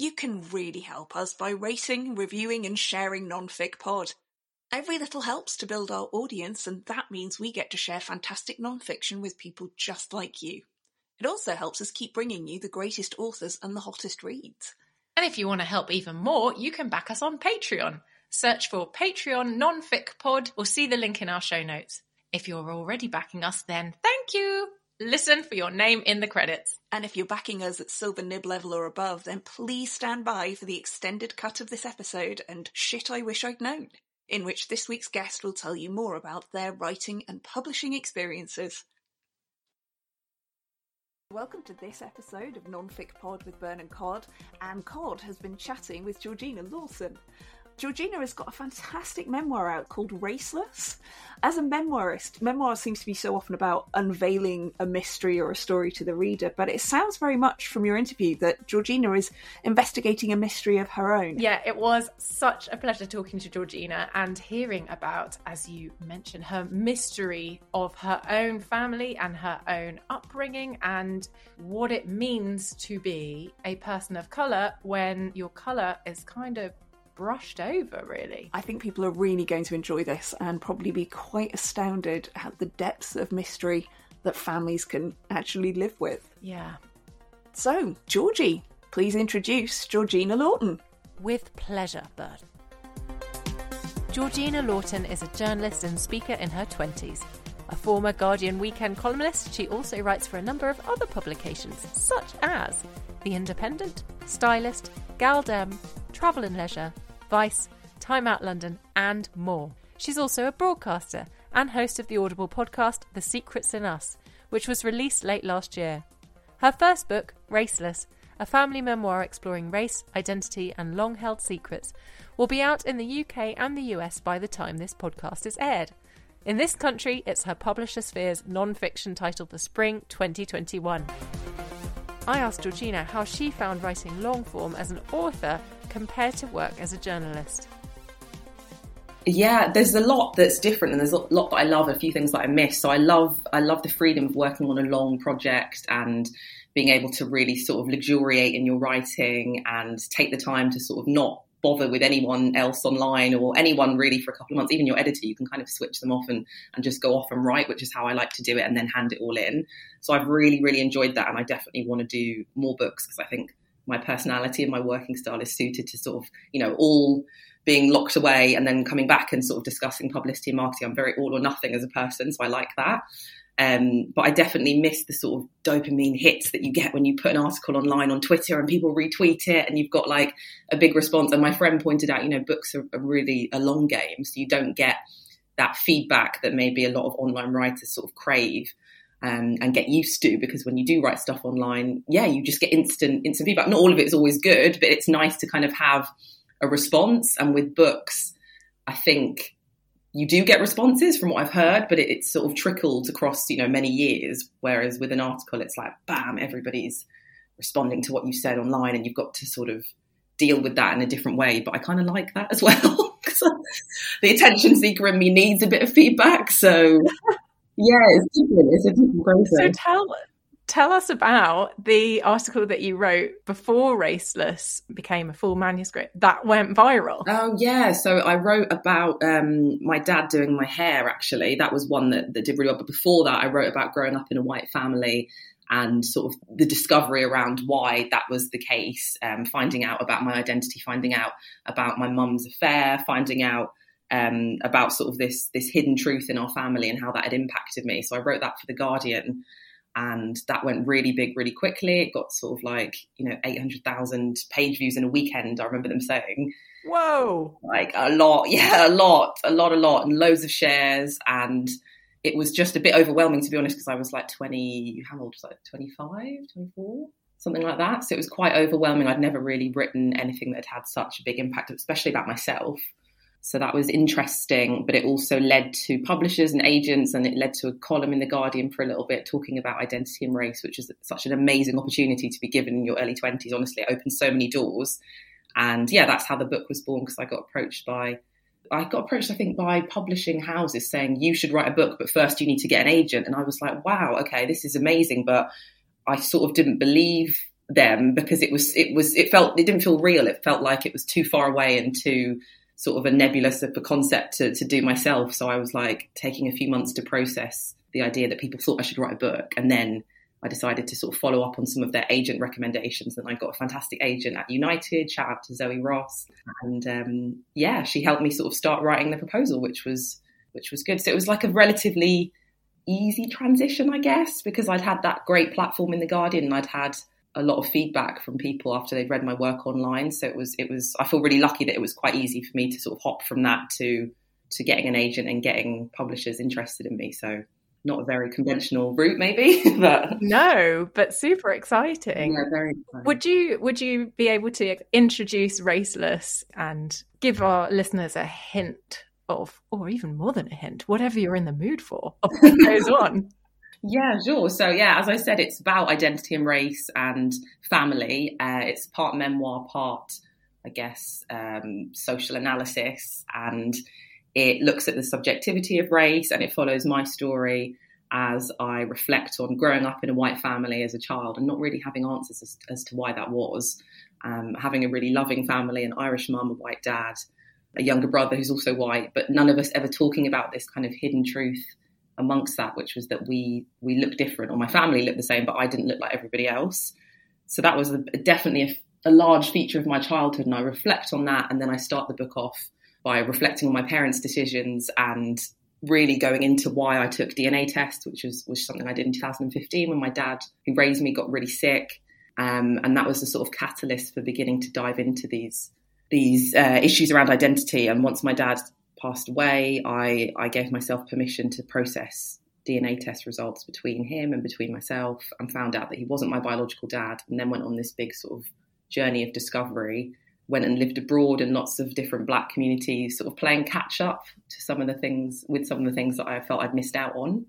You can really help us by rating, reviewing, and sharing Nonfic Pod. Every little helps to build our audience, and that means we get to share fantastic nonfiction with people just like you. It also helps us keep bringing you the greatest authors and the hottest reads. And if you want to help even more, you can back us on Patreon. Search for Patreon Nonfic Pod or see the link in our show notes. If you're already backing us, then thank you. Listen for your name in the credits. And if you're backing us at Silver Nib level or above, then please stand by for the extended cut of this episode and Shit I Wish I'd Known, in which this week's guest will tell you more about their writing and publishing experiences. Welcome to this episode of Nonfic Pod with Byrne and Codd, and Codd has been chatting with Georgina Lawton. Georgina has got a fantastic memoir out called Raceless. As a memoirist, memoir seems to be so often about unveiling a mystery or a story to the reader, but it sounds very much from your interview that Georgina is investigating a mystery of her own. Yeah, it was such a pleasure talking to Georgina and hearing about, as you mentioned, her mystery of her own family and her own upbringing and what it means to be a person of colour when your colour is kind of brushed over, really. I think people are really going to enjoy this and probably be quite astounded at the depths of mystery that families can actually live with. Yeah. So, Georgie, please introduce Georgina Lawton. With pleasure, Bert. Georgina Lawton is a journalist and speaker in her 20s. A former Guardian weekend columnist, she also writes for a number of other publications, such as The Independent, Stylist, Gal Dem, Travel and Leisure, Vice, Time Out London, and more. She's also a broadcaster and host of the Audible podcast The Secrets in Us, which was released late last year. Her first book, Raceless, a family memoir exploring race, identity, and long held secrets, will be out in the UK and the US by the time this podcast is aired. In this country, it's her publisher Sphere's non fiction title for spring 2021. I asked Georgina how she found writing long form as an author compared to work as a journalist. Yeah, there's a lot that's different, and there's a lot that I love. A few things that I miss. So I love, I love the freedom of working on a long project and being able to really sort of luxuriate in your writing and take the time to sort of not bother with anyone else online or anyone really for a couple of months. Even your editor, you can kind of switch them off and, and just go off and write, which is how I like to do it, and then hand it all in. So I've really, really enjoyed that, and I definitely want to do more books because I think my personality and my working style is suited to sort of, you know, all being locked away and then coming back and sort of discussing publicity and marketing. I'm very all or nothing as a person, so I like that. Um, but I definitely miss the sort of dopamine hits that you get when you put an article online on Twitter and people retweet it and you've got like a big response. And my friend pointed out, you know, books are, are really a long game, so you don't get that feedback that maybe a lot of online writers sort of crave. Um, and get used to because when you do write stuff online, yeah, you just get instant instant feedback. Not all of it is always good, but it's nice to kind of have a response. And with books, I think you do get responses from what I've heard, but it, it's sort of trickled across, you know, many years. Whereas with an article, it's like, bam, everybody's responding to what you said online, and you've got to sort of deal with that in a different way. But I kind of like that as well. the attention seeker in me needs a bit of feedback. So, yeah, it's different. It's a different process. So tell tell us about the article that you wrote before Raceless became a full manuscript that went viral. Oh yeah, so I wrote about um, my dad doing my hair. Actually, that was one that, that did really well. But before that, I wrote about growing up in a white family and sort of the discovery around why that was the case, um, finding out about my identity, finding out about my mum's affair, finding out um, about sort of this this hidden truth in our family and how that had impacted me. So I wrote that for the Guardian and that went really big really quickly. It got sort of like you know eight hundred thousand page views in a weekend. I remember them saying, "Whoa!" Like a lot, yeah, a lot, a lot, a lot, and loads of shares. And it was just a bit overwhelming to be honest, because I was like twenty. How old was I? 25, 24? something like that. So it was quite overwhelming. I'd never really written anything that had had such a big impact, especially about myself. So that was interesting, but it also led to publishers and agents, and it led to a column in The Guardian for a little bit talking about identity and race, which is such an amazing opportunity to be given in your early 20s. Honestly, it opened so many doors. And yeah, that's how the book was born because I got approached by. I got approached, I think, by publishing houses saying you should write a book, but first you need to get an agent. And I was like, wow, okay, this is amazing. But I sort of didn't believe them because it was it was it felt it didn't feel real. It felt like it was too far away and too sort of a nebulous of a concept to, to do myself. So I was like taking a few months to process the idea that people thought I should write a book, and then I decided to sort of follow up on some of their agent recommendations, and I got a fantastic agent at United. Shout out to Zoe Ross, and um, yeah, she helped me sort of start writing the proposal, which was which was good. So it was like a relatively easy transition, I guess, because I'd had that great platform in the Guardian, I'd had a lot of feedback from people after they'd read my work online. So it was it was I feel really lucky that it was quite easy for me to sort of hop from that to to getting an agent and getting publishers interested in me. So not a very conventional route maybe but no but super exciting yeah very exciting. would you would you be able to introduce raceless and give our listeners a hint of or even more than a hint whatever you're in the mood for of what goes on yeah sure. So yeah as i said it's about identity and race and family. Uh, it's part memoir part i guess um, social analysis. And it looks at the subjectivity of race and it follows my story as I reflect on growing up in a white family as a child and not really having answers as, as to why that was. Um, having a really loving family, an Irish mum, a white dad, a younger brother who's also white, but none of us ever talking about this kind of hidden truth amongst that, which was that we we looked different, or my family looked the same, but I didn't look like everybody else. So that was a, definitely a, a large feature of my childhood, and I reflect on that, and then I start the book off by reflecting on my parents' decisions and really going into why I took DNA tests, which was, was something I did in 2015 when my dad, who raised me, got really sick. Um, and that was the sort of catalyst for beginning to dive into these these uh, issues around identity. And once my dad passed away, I, I gave myself permission to process DNA test results between him and between myself and found out that he wasn't my biological dad and then went on this big sort of journey of discovery went and lived abroad in lots of different black communities, sort of playing catch up to some of the things with some of the things that I felt I'd missed out on.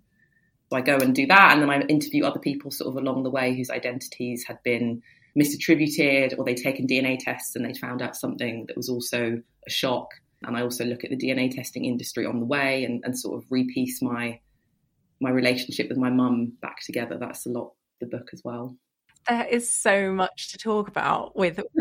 So I go and do that, and then I interview other people sort of along the way whose identities had been misattributed or they'd taken DNA tests and they'd found out something that was also a shock. And I also look at the DNA testing industry on the way and, and sort of repiece my my relationship with my mum back together. That's a lot the book as well. There is so much to talk about with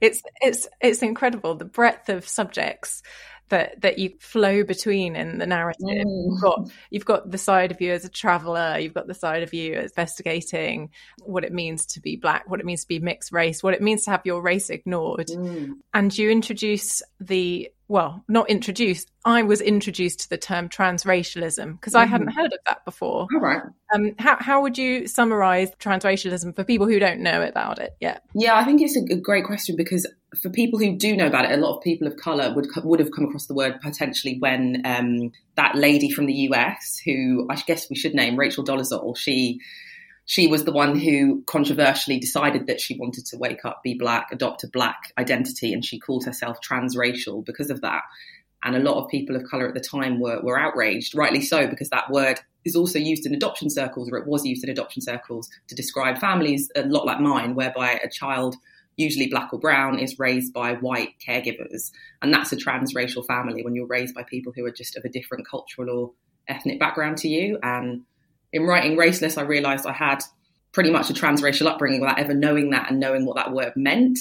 it's it's it's incredible the breadth of subjects that that you flow between in the narrative. Mm. You've got you've got the side of you as a traveler, you've got the side of you investigating what it means to be black, what it means to be mixed race, what it means to have your race ignored, mm. and you introduce the well, not introduced. I was introduced to the term transracialism because mm-hmm. I hadn't heard of that before. All right. Um, how how would you summarize transracialism for people who don't know about it yet? Yeah, I think it's a, a great question because for people who do know about it, a lot of people of color would would have come across the word potentially when um, that lady from the US, who I guess we should name Rachel Dolezal, she she was the one who controversially decided that she wanted to wake up, be black, adopt a black identity, and she called herself transracial because of that. And a lot of people of colour at the time were, were outraged, rightly so, because that word is also used in adoption circles, or it was used in adoption circles to describe families a lot like mine, whereby a child, usually black or brown, is raised by white caregivers. And that's a transracial family when you're raised by people who are just of a different cultural or ethnic background to you. And in writing Raceless, I realised I had pretty much a transracial upbringing without ever knowing that and knowing what that word meant.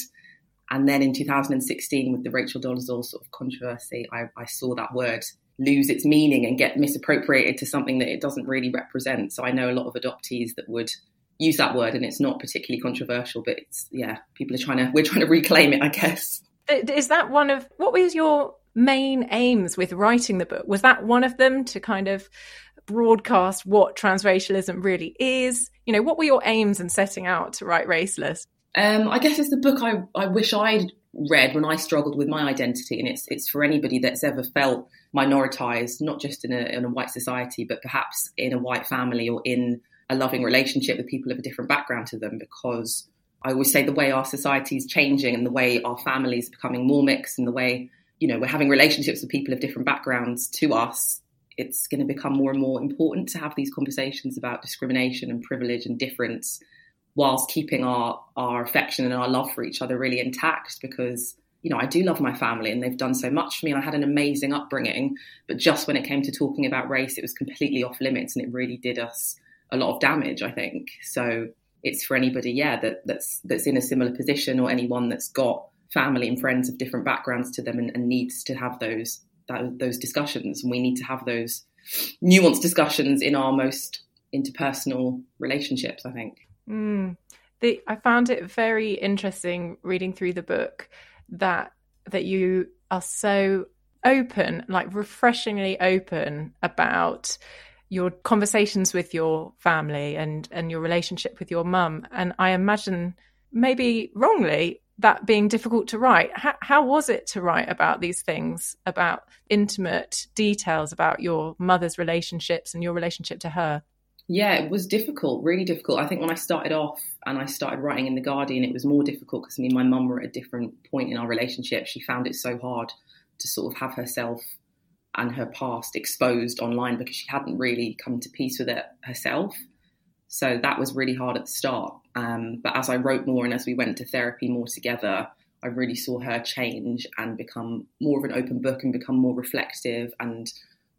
And then in 2016, with the Rachel Dolezal sort of controversy, I, I, saw that word lose its meaning and get misappropriated to something that it doesn't really represent. So I know a lot of adoptees that would use that word, and it's not particularly controversial, but it's yeah, people are trying to we're trying to reclaim it, I guess. Is that one of what was your main aims with writing the book? Was that one of them to kind of broadcast what transracialism really is? You know, what were your aims in setting out to write Raceless? Um, I guess it's the book I, I wish I'd read when I struggled with my identity, and it's it's for anybody that's ever felt minoritized, not just in a, in a white society, but perhaps in a white family or in a loving relationship with people of a different background to them. Because I always say the way our society is changing and the way our families are becoming more mixed, and the way you know we're having relationships with people of different backgrounds to us it's going to become more and more important to have these conversations about discrimination and privilege and difference whilst keeping our our affection and our love for each other really intact because you know I do love my family and they've done so much for me and I had an amazing upbringing but just when it came to talking about race it was completely off limits and it really did us a lot of damage I think. So it's for anybody, yeah, that, that's that's in a similar position or anyone that's got family and friends of different backgrounds to them and, and needs to have those that, those discussions. And we need to have those nuanced discussions in our most interpersonal relationships. I think. Mm. The, I found it very interesting reading through the book that that you are so open, like refreshingly open about your conversations with your family and and your relationship with your mum and i imagine maybe wrongly that being difficult to write. How, how was it to write about these things about intimate details about your mother's relationships and your relationship to her? Yeah it was difficult really difficult. I think when i started off and i started writing in the guardian it was more difficult because me and my mum were at a different point in our relationship. She found it so hard to sort of have herself and her past exposed online because she hadn't really come to peace with it herself. So that was really hard at the start. Um, but as I wrote more and as we went to therapy more together, I really saw her change and become more of an open book and become more reflective and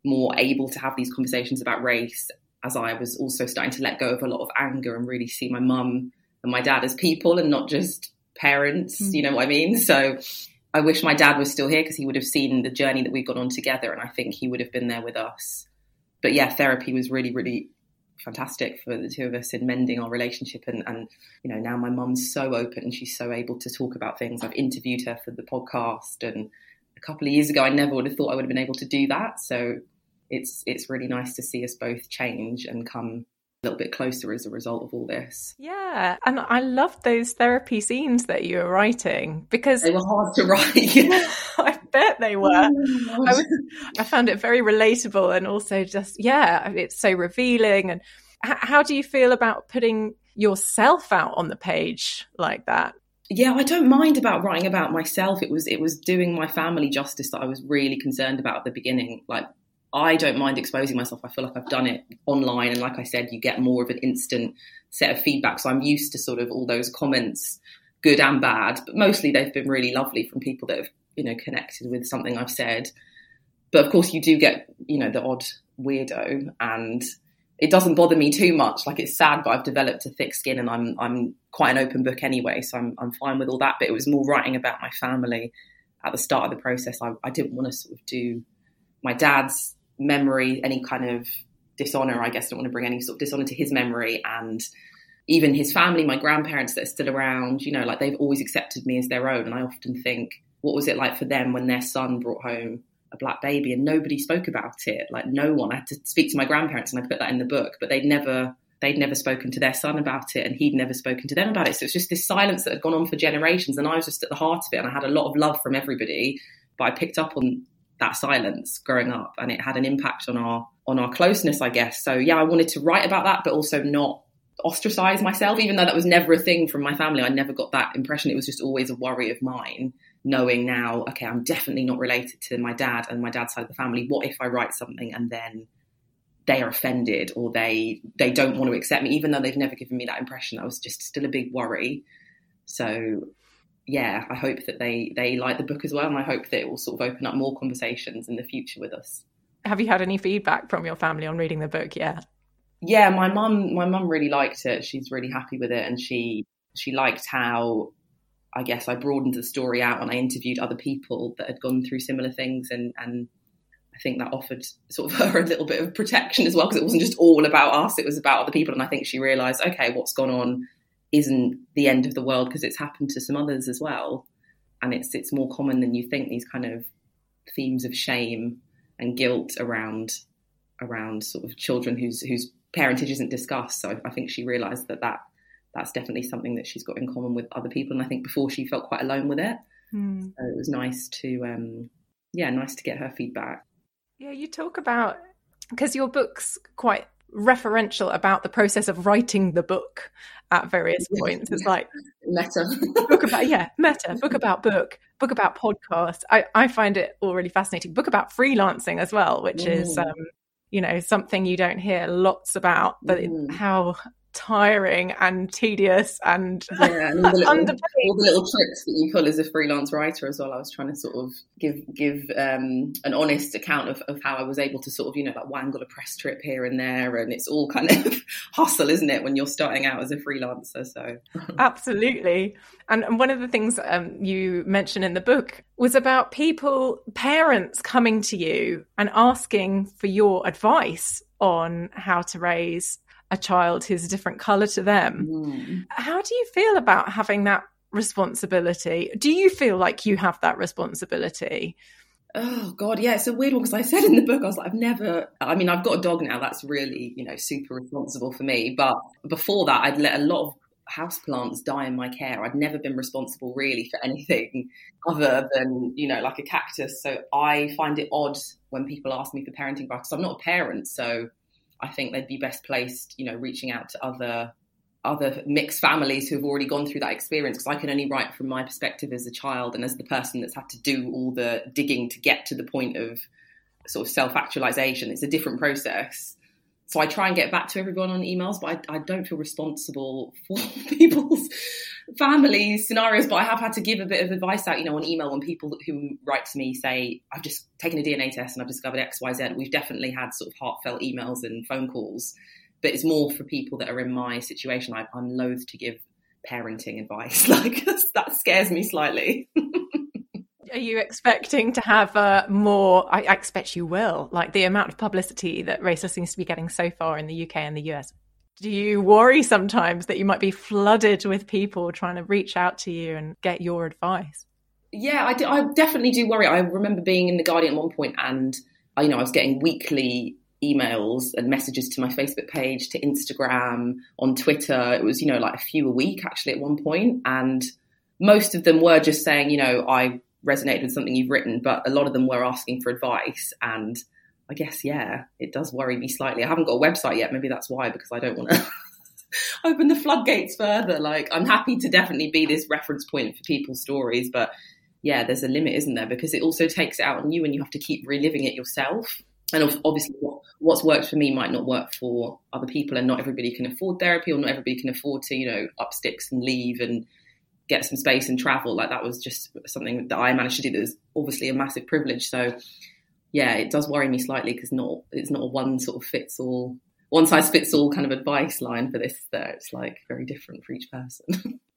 more able to have these conversations about race as I was also starting to let go of a lot of anger and really see my mum and my dad as people and not just parents, mm. you know what I mean? So I wish my dad was still here because he would have seen the journey that we've gone on together, and I think he would have been there with us. But yeah, therapy was really, really fantastic for the two of us in mending our relationship. And, and you know, now my mum's so open and she's so able to talk about things. I've interviewed her for the podcast, and a couple of years ago, I never would have thought I would have been able to do that. So it's it's really nice to see us both change and come a little bit closer as a result of all this. Yeah, and I loved those therapy scenes that you were writing because they were hard to write. I bet they oh were. Oh, I, was, I, found it very relatable and also just yeah, it's so revealing. And h- how do you feel about putting yourself out on the page like that? Yeah, I don't mind about writing about myself. It was it was doing my family justice that I was really concerned about at the beginning. Like I don't mind exposing myself. I feel like I've done it online. And like I said, you get more of an instant set of feedback. So I'm used to sort of all those comments, good and bad, but mostly they've been really lovely from people that have, you know, connected with something I've said. But of course, you do get, you know, the odd weirdo and it doesn't bother me too much. Like it's sad, but I've developed a thick skin and I'm, I'm quite an open book anyway. So I'm, I'm fine with all that. But it was more writing about my family at the start of the process. I, I didn't want to sort of do my dad's memory, any kind of dishonor. I guess I don't want to bring any sort of dishonor to his memory and even his family, my grandparents that are still around, you know, like they've always accepted me as their own. And I often think, what was it like for them when their son brought home a black baby and nobody spoke about it? Like no one. I had to speak to my grandparents and I put that in the book, but they'd never they'd never spoken to their son about it and he'd never spoken to them about it. So it's just this silence that had gone on for generations and I was just at the heart of it and I had a lot of love from everybody, but I picked up on that silence growing up and it had an impact on our on our closeness i guess so yeah i wanted to write about that but also not ostracize myself even though that was never a thing from my family i never got that impression it was just always a worry of mine knowing now okay i'm definitely not related to my dad and my dad's side of the family what if i write something and then they are offended or they they don't want to accept me even though they've never given me that impression that was just still a big worry so yeah, I hope that they they like the book as well, and I hope that it will sort of open up more conversations in the future with us. Have you had any feedback from your family on reading the book yet? Yeah, my mum my mum really liked it. She's really happy with it, and she she liked how I guess I broadened the story out and I interviewed other people that had gone through similar things, and and I think that offered sort of her a little bit of protection as well because it wasn't just all about us; it was about other people, and I think she realised, okay, what's gone on isn't the end of the world because it's happened to some others as well, and it's it's more common than you think. These kind of themes of shame and guilt around around sort of children whose whose parentage isn't discussed. So I think she realised that that that's definitely something that she's got in common with other people. And I think before she felt quite alone with it. Mm. So it was nice to, um, yeah, nice to get her feedback. Yeah, you talk about because your book's quite referential about the process of writing the book at various points. It's like meta book about yeah, meta book about book, book about podcast. I I find it all really fascinating. Book about freelancing as well, which mm. is um, you know something you don't hear lots about, but mm. how tiring and tedious and, yeah, and all, the little, all, the little, tricks that you pull as a freelance writer as well. I was trying to sort of give give um, an honest account of, of how I was able to sort of you know like wangle a press trip here and there, and it's all kind of hustle, isn't it, when you're starting out as a freelancer? So absolutely. And, and one of the things um, you mentioned in the book was about people, parents coming to you and asking for your advice on how to raise a child who's a different color to them. Mm. How do you feel about having that responsibility? Do you feel like you have that responsibility? Oh God, yeah, it's a weird one because I said in the book I was like, I've never. I mean, I've got a dog now. That's really, you know, super responsible for me. But before that, I'd let a lot of houseplants die in my care. I'd never been responsible really for anything other than, you know, like a cactus. So I find it odd when people ask me for parenting advice. I'm not a parent, so I think they'd be best placed, you know, reaching out to other other mixed families who've already gone through that experience because I can only write from my perspective as a child and as the person that's had to do all the digging to get to the point of sort of self actualization. It's a different process so I try and get back to everyone on emails, but I, I, don't feel responsible for people's family scenarios. But I have had to give a bit of advice out, you know, on email when people who write to me say, "I've just taken a DNA test and I've discovered X, Y, Z. We've definitely had sort of heartfelt emails and phone calls, but it's more for people that are in my situation. I, I'm loath to give parenting advice. Like that scares me slightly. Are you expecting to have uh, more? I, I, expect you will. Like the amount of publicity that Raceless seems to be getting so far in the UK and the US. Do you worry sometimes that you might be flooded with people trying to reach out to you and get your advice? Yeah, I, do, I definitely do worry. I remember being in the Guardian at one point, and uh, you know, I was getting weekly emails and messages to my Facebook page, to Instagram, on Twitter. It was you know like a few a week actually at one point, and most of them were just saying, you know, I resonated with something you've written, but a lot of them were asking for advice. And I guess, yeah, it does worry me slightly. I haven't got a website yet. Maybe that's why, because I don't want to open the floodgates further. Like, I'm happy to definitely be this reference point for people's stories, but yeah, there's a limit, isn't there? Because it also takes it out on you and you have to keep reliving it yourself. And obviously, what's worked for me might not work for other people, and not everybody can afford therapy, or not everybody can afford to, you know, up sticks and leave and get some space and travel. Like that was just something that I managed to do. That was obviously a massive privilege. So yeah, it does worry me slightly because not it's not a one sort of fits all, one size fits all kind of advice line for this. There, it's like very different for each person.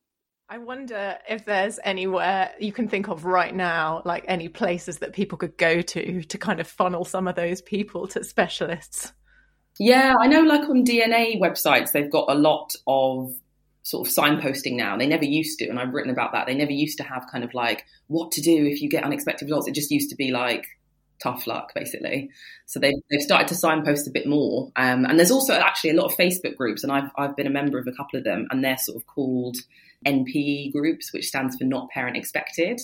I wonder if there's anywhere you can think of right now, like any places that people could go to to kind of funnel some of those people to specialists. Yeah, I know like on DNA websites, they've got a lot of sort of signposting now. They never used to, and I've written about that. They never used to have kind of like what to do if you get unexpected results. It just used to be like tough luck, basically. So they've, they've started to signpost a bit more. Um, and there's also actually a lot of Facebook groups, and I've, I've been a member of a couple of them, and they're sort of called NPE groups, which stands for Not Parent Expected.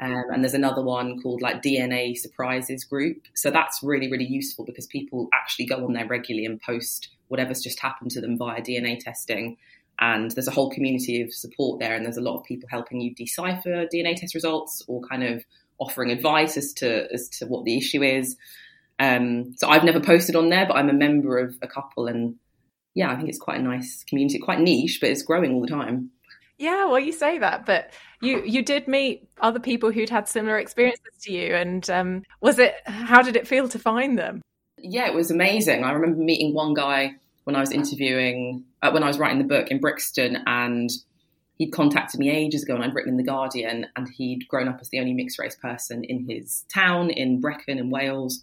Um, and there's another one called like DNA Surprises Group. So that's really, really useful because people actually go on there regularly and post whatever's just happened to them via DNA testing and there's a whole community of support there and there's a lot of people helping you decipher dna test results or kind of offering advice as to as to what the issue is. Um, so i've never posted on there but i'm a member of a couple and yeah i think it's quite a nice community. Quite niche but it's growing all the time. Yeah well you say that but you you did meet other people who'd had similar experiences to you and um, was it how did it feel to find them? Yeah it was amazing. I remember meeting one guy when I was interviewing, uh, when I was writing the book in Brixton, and he'd contacted me ages ago, and I'd written in the Guardian, and he'd grown up as the only mixed race person in his town in Brecon in Wales,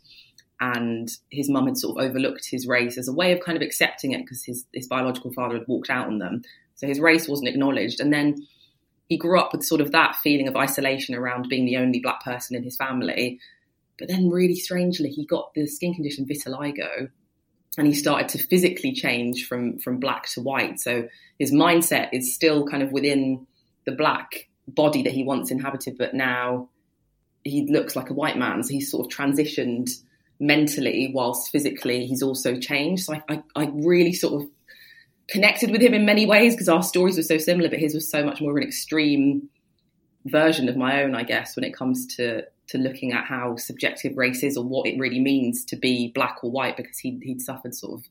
and his mum had sort of overlooked his race as a way of kind of accepting it because his his biological father had walked out on them, so his race wasn't acknowledged, and then. He grew up with sort of that feeling of isolation around being the only black person in his family. But then, really strangely, he got the skin condition vitiligo, and he started to physically change from from black to white. So his mindset is still kind of within the black body that he once inhabited, but now he looks like a white man. So he's sort of transitioned mentally, whilst physically he's also changed. So I, I, I really sort of connected with him in many ways because our stories were so similar, but his was so much more of an extreme version of my own, I guess, when it comes to to looking at how subjective race is or what it really means to be black or white because he, he'd suffered sort of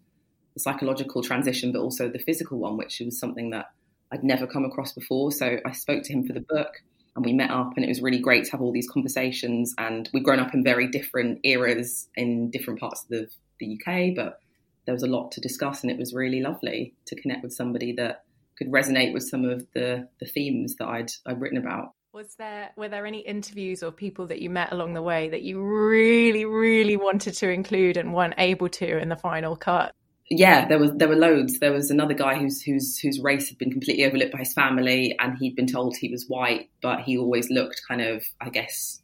the psychological transition, but also the physical one, which was something that I'd never come across before. So I spoke to him for the book and we met up and it was really great to have all these conversations and we've grown up in very different eras in different parts of the, the UK but there was a lot to discuss and it was really lovely to connect with somebody that could resonate with some of the, the themes that I'd, I'd written about. Was there were there any interviews or people that you met along the way that you really really wanted to include and weren't able to in the final cut? yeah, there was there were loads. There was another guy whose whose whose race had been completely overlooked by his family, and he'd been told he was white, but he always looked kind of, I guess,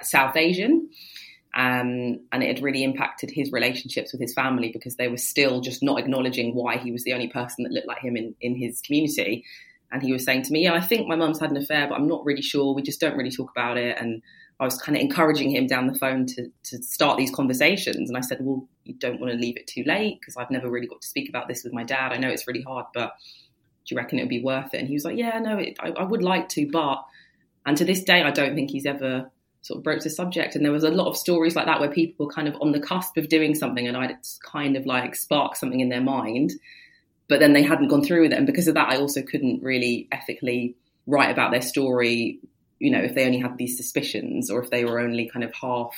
South Asian. Um, and it had really impacted his relationships with his family because they were still just not acknowledging why he was the only person that looked like him in, in his community. And he was saying to me, "Yeah, I think my mum's had an affair, but I'm not really sure. We just don't really talk about it." And I was kind of encouraging him down the phone to, to start these conversations. And I said, well, you don't want to leave it too late because I've never really got to speak about this with my dad. I know it's really hard, but do you reckon it would be worth it? And he was like, yeah, no, it, I, I, would like to, but, and to this day, I don't think he's ever sort of broached the subject. And there was a lot of stories like that where people were kind of on the cusp of doing something and I'd kind of like spark something in their mind, but then they hadn't gone through with it. And because of that, I also couldn't really ethically write about their story you know, if they only had these suspicions or if they were only kind of half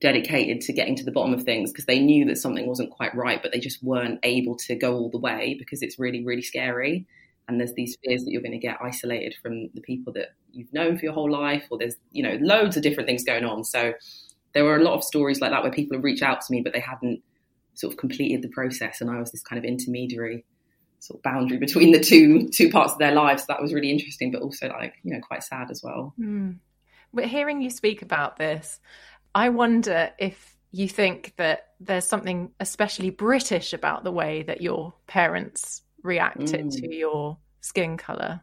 dedicated to getting to the bottom of things because they knew that something wasn't quite right, but they just weren't able to go all the way because it's really, really scary. And there's these fears that you're going to get isolated from the people that you've known for your whole life, or there's, you know, loads of different things going on. So there were a lot of stories like that where people reach out to me, but they hadn't sort of completed the process. And I was this kind of intermediary sort of boundary between the two two parts of their lives. That was really interesting, but also like you know quite sad as well. Mm. But hearing you speak about this, I wonder if you think that there's something especially British about the way that your parents reacted mm. to your skin color.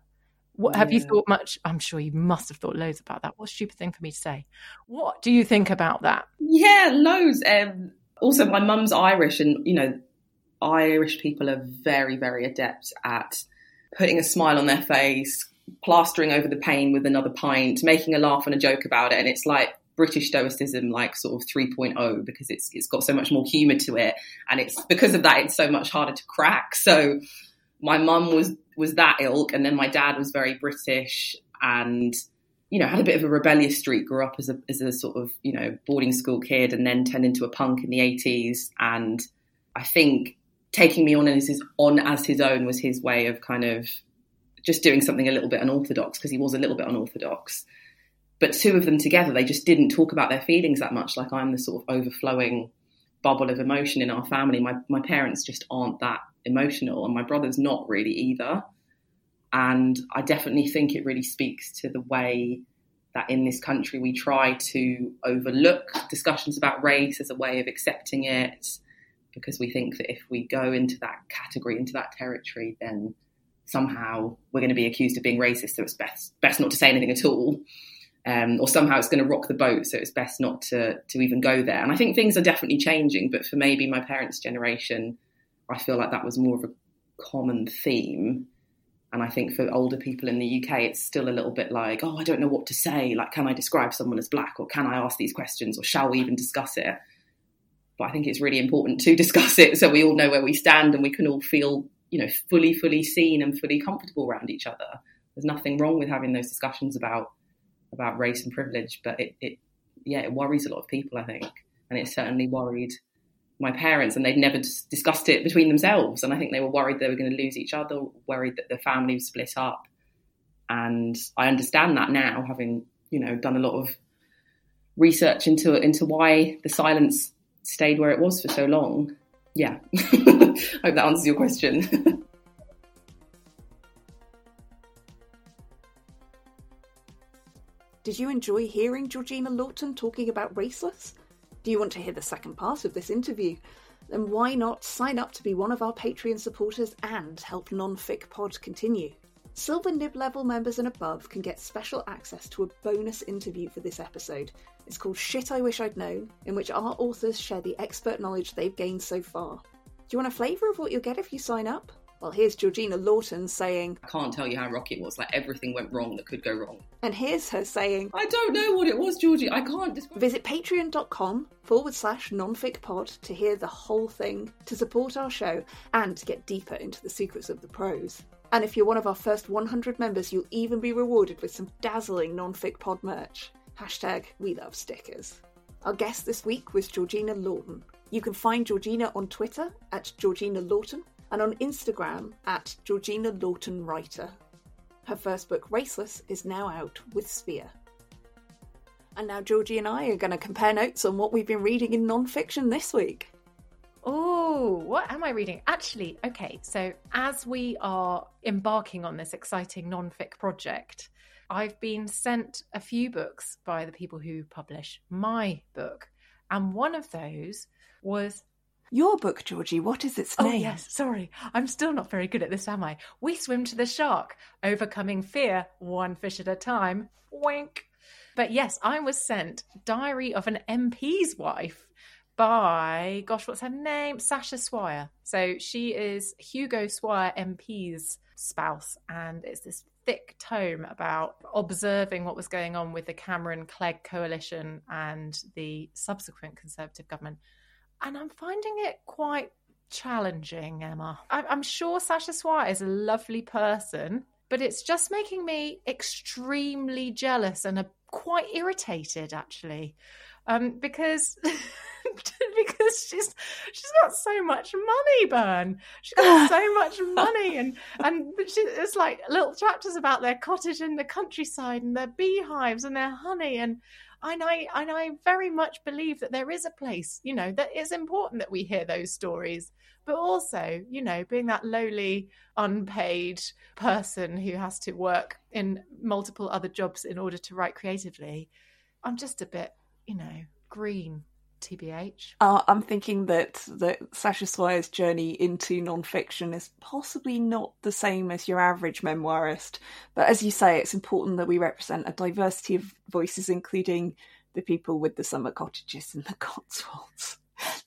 What, yeah. Have you thought much? I'm sure you must have thought loads about that. What stupid thing for me to say. What do you think about that? Yeah, loads. Um, also, my mum's Irish, and you know Irish people are very, very adept at putting a smile on their face, plastering over the pain with another pint, making a laugh and a joke about it. And it's like British stoicism, like sort of 3.0, because it's it's got so much more humour to it, and it's because of that it's so much harder to crack. So my mum was was that ilk, and then my dad was very British and you know had a bit of a rebellious streak. Grew up as a as a sort of you know boarding school kid, and then turned into a punk in the 80s. And I think taking me on as his on as his own was his way of kind of just doing something a little bit unorthodox because he was a little bit unorthodox. But two of them together, they just didn't talk about their feelings that much. Like I'm the sort of overflowing bubble of emotion in our family. My my parents just aren't that emotional, and my brother's not really either. And I definitely think it really speaks to the way that in this country we try to overlook discussions about race as a way of accepting it because we think that if we go into that category, into that territory, then somehow we're going to be accused of being racist. So it's best best not to say anything at all. Um, or somehow it's going to rock the boat, so it's best not to to even go there. And I think things are definitely changing, but for maybe my parents' generation, I feel like that was more of a common theme. And I think for older people in the UK, it's still a little bit like, oh, I don't know what to say. Like, can I describe someone as black, or can I ask these questions, or shall we even discuss it? but I think it's really important to discuss it so we all know where we stand and we can all feel, you know, fully, fully seen and fully comfortable around each other. There's nothing wrong with having those discussions about about race and privilege, but it, it yeah, it worries a lot of people, I think, and it certainly worried my parents, and they'd never discussed it between themselves, and I think they were worried they were going to lose each other, worried that the family was split up, and I understand that now, having you know done a lot of research into into why the silence stayed where it was for so long. Yeah, I hope that answers your question. Did you enjoy hearing Georgina Lawton talking about Raceless? Do you want to hear the second part of this interview? Then why not sign up to be one of our Patreon supporters and help Non-Fic Pod continue? Silver Nib level members and above can get special access to a bonus interview for this episode. It's called Shit I Wish I'd Known, in which our authors share the expert knowledge they've gained so far. Do you want a flavour of what you'll get if you sign up? Well, here's Georgina Lawton saying, I can't tell you how rocky it was. Like everything went wrong that could go wrong. and here's her saying, I don't know what it was, Georgie. I can't describe. Visit patreon.com forward slash nonficpod to hear the whole thing, to support our show, and to get deeper into the secrets of the pros. And if you're one of our first 100 members, you'll even be rewarded with some dazzling nonficpod merch. Hashtag we love stickers. Our guest this week was Georgina Lawton. You can find Georgina on Twitter at Georgina Lawton and on Instagram at Georgina Lawton Writer. Her first book, Raceless, is now out with Sphere. And now Georgie and I are going to compare notes on what we've been reading in non-fiction this week. Oh, what am I reading? Actually, okay, so as we are embarking on this exciting non-fic project, I've been sent a few books by the people who publish my book. And one of those was Your book, Georgie, what is its oh, name? Oh, yes, sorry. I'm still not very good at this, am I? We swim to the shark, overcoming fear, one fish at a time. Wink. But yes, I was sent Diary of an MP's Wife by, gosh, what's her name? Sasha Swire. So she is Hugo Swire MP's spouse, and it's this thick tome about observing what was going on with the Cameron Clegg coalition and the subsequent Conservative government. And I'm finding it quite challenging, Emma. I- I'm sure Sasha Swire is a lovely person, but it's just making me extremely jealous and uh, quite irritated, actually, um, because because she's she's got so much money, Byrne. She's got so much money, and and she, it's like little chapters about their cottage in the countryside and their beehives and their honey and. And I and I very much believe that there is a place, you know, that is important that we hear those stories. But also, you know, being that lowly, unpaid person who has to work in multiple other jobs in order to write creatively, I'm just a bit, you know, green, TBH. Uh, I'm thinking that that Sasha Swire's journey into non-fiction is possibly not the same as your average memoirist, but as you say, it's important that we represent a diversity of voices, including the people with the summer cottages in the Cotswolds.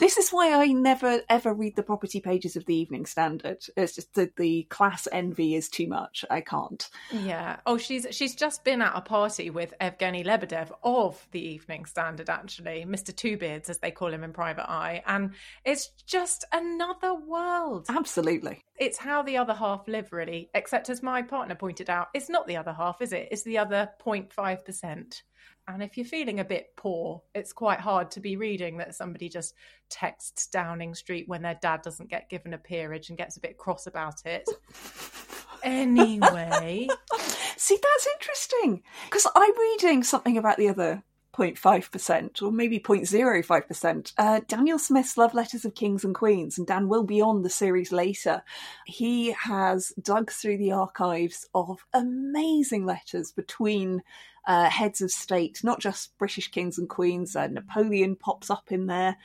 This is why I never ever read the property pages of the Evening Standard. It's just that the class envy is too much. I can't. Yeah. Oh, she's she's just been at a party with Evgeny Lebedev of the Evening Standard, actually, Mr. Two Beards, as they call him in Private Eye, and it's just another world. Absolutely. It's how the other half live, really. Except, as my partner pointed out, it's not the other half, is it? It's the other 0.5 percent. And if you're feeling a bit poor, it's quite hard to be reading that somebody just texts Downing Street when their dad doesn't get given a peerage and gets a bit cross about it. Anyway, See, that's interesting because I'm reading something about the other 0.5% or maybe 0.05%. Uh, Daniel Smith's Love Letters of Kings and Queens, and Dan will be on the series later. He has dug through the archives of amazing letters between uh, heads of state, not just British kings and queens. Uh, Napoleon pops up in there.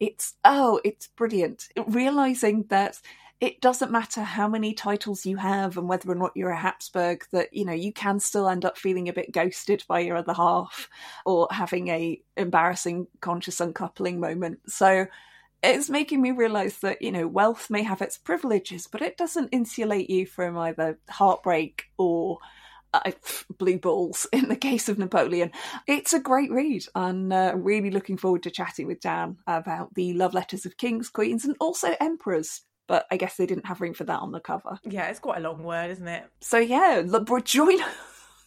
It's, oh, it's brilliant. Realizing that it doesn't matter how many titles you have and whether or not you're a Habsburg, that you know you can still end up feeling a bit ghosted by your other half or having a embarrassing conscious uncoupling moment. So it's making me realize that you know wealth may have its privileges, but it doesn't insulate you from either heartbreak or uh, blue balls in the case of Napoleon. It's a great read, and uh, really looking forward to chatting with Dan about the love letters of kings, queens, and also emperors. But I guess they didn't have room for that on the cover. yeah, it's quite a long word, isn't it? So yeah, join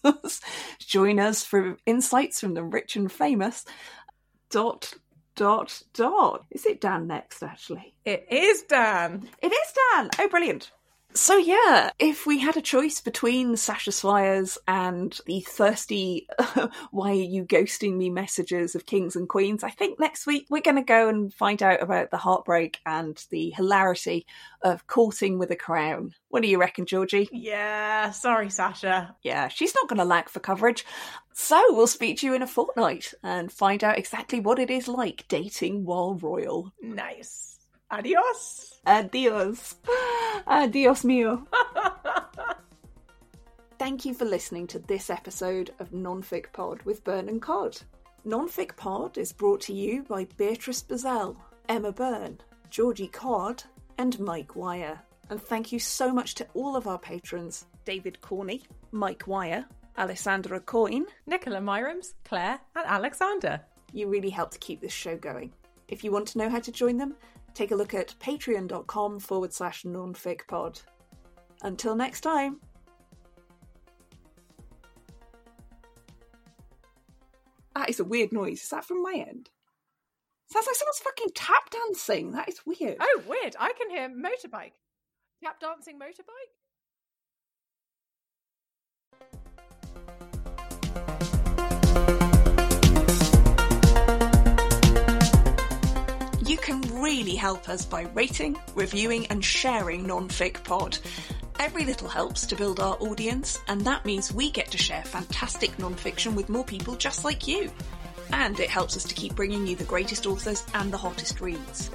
us, join us for insights from the rich and famous. Dot dot dot. Is it Dan next? Actually, It is Dan. it is Dan. Oh, brilliant. So yeah, if we had a choice between Sasha Swires and the thirsty "Why are you ghosting me?" messages of kings and queens, I think next week we're going to go and find out about the heartbreak and the hilarity of courting with a crown. What do you reckon, Georgie? Yeah, sorry, Sasha. Yeah, she's not going to lack for coverage. So we'll speak to you in a fortnight and find out exactly what it is like dating while royal. Nice. Adios. Adios. Adios mio. Thank you for listening to this episode of Nonfic Pod with Byrne and Codd. Nonfic Pod is brought to you by Beatrice Bazell, Emma Byrne, Georgie Codd, and Mike Wire. And thank you so much to all of our patrons David Corney, Mike Wire, Alessandra Coyne, Nicola Myrams, Claire, and Alexander. You really help to keep this show going. If you want to know how to join them, take a look at patreon.com forward slash nonficpod. Until next time. That is a weird noise. Is that from my end? Sounds like someone's fucking tap dancing. That is weird. Oh, weird. I can hear motorbike. Tap dancing motorbike? You can really help us by rating, reviewing, and sharing Nonfic Pod. Every little helps to build our audience, and that means we get to share fantastic nonfiction with more people just like you. And it helps us to keep bringing you the greatest authors and the hottest reads.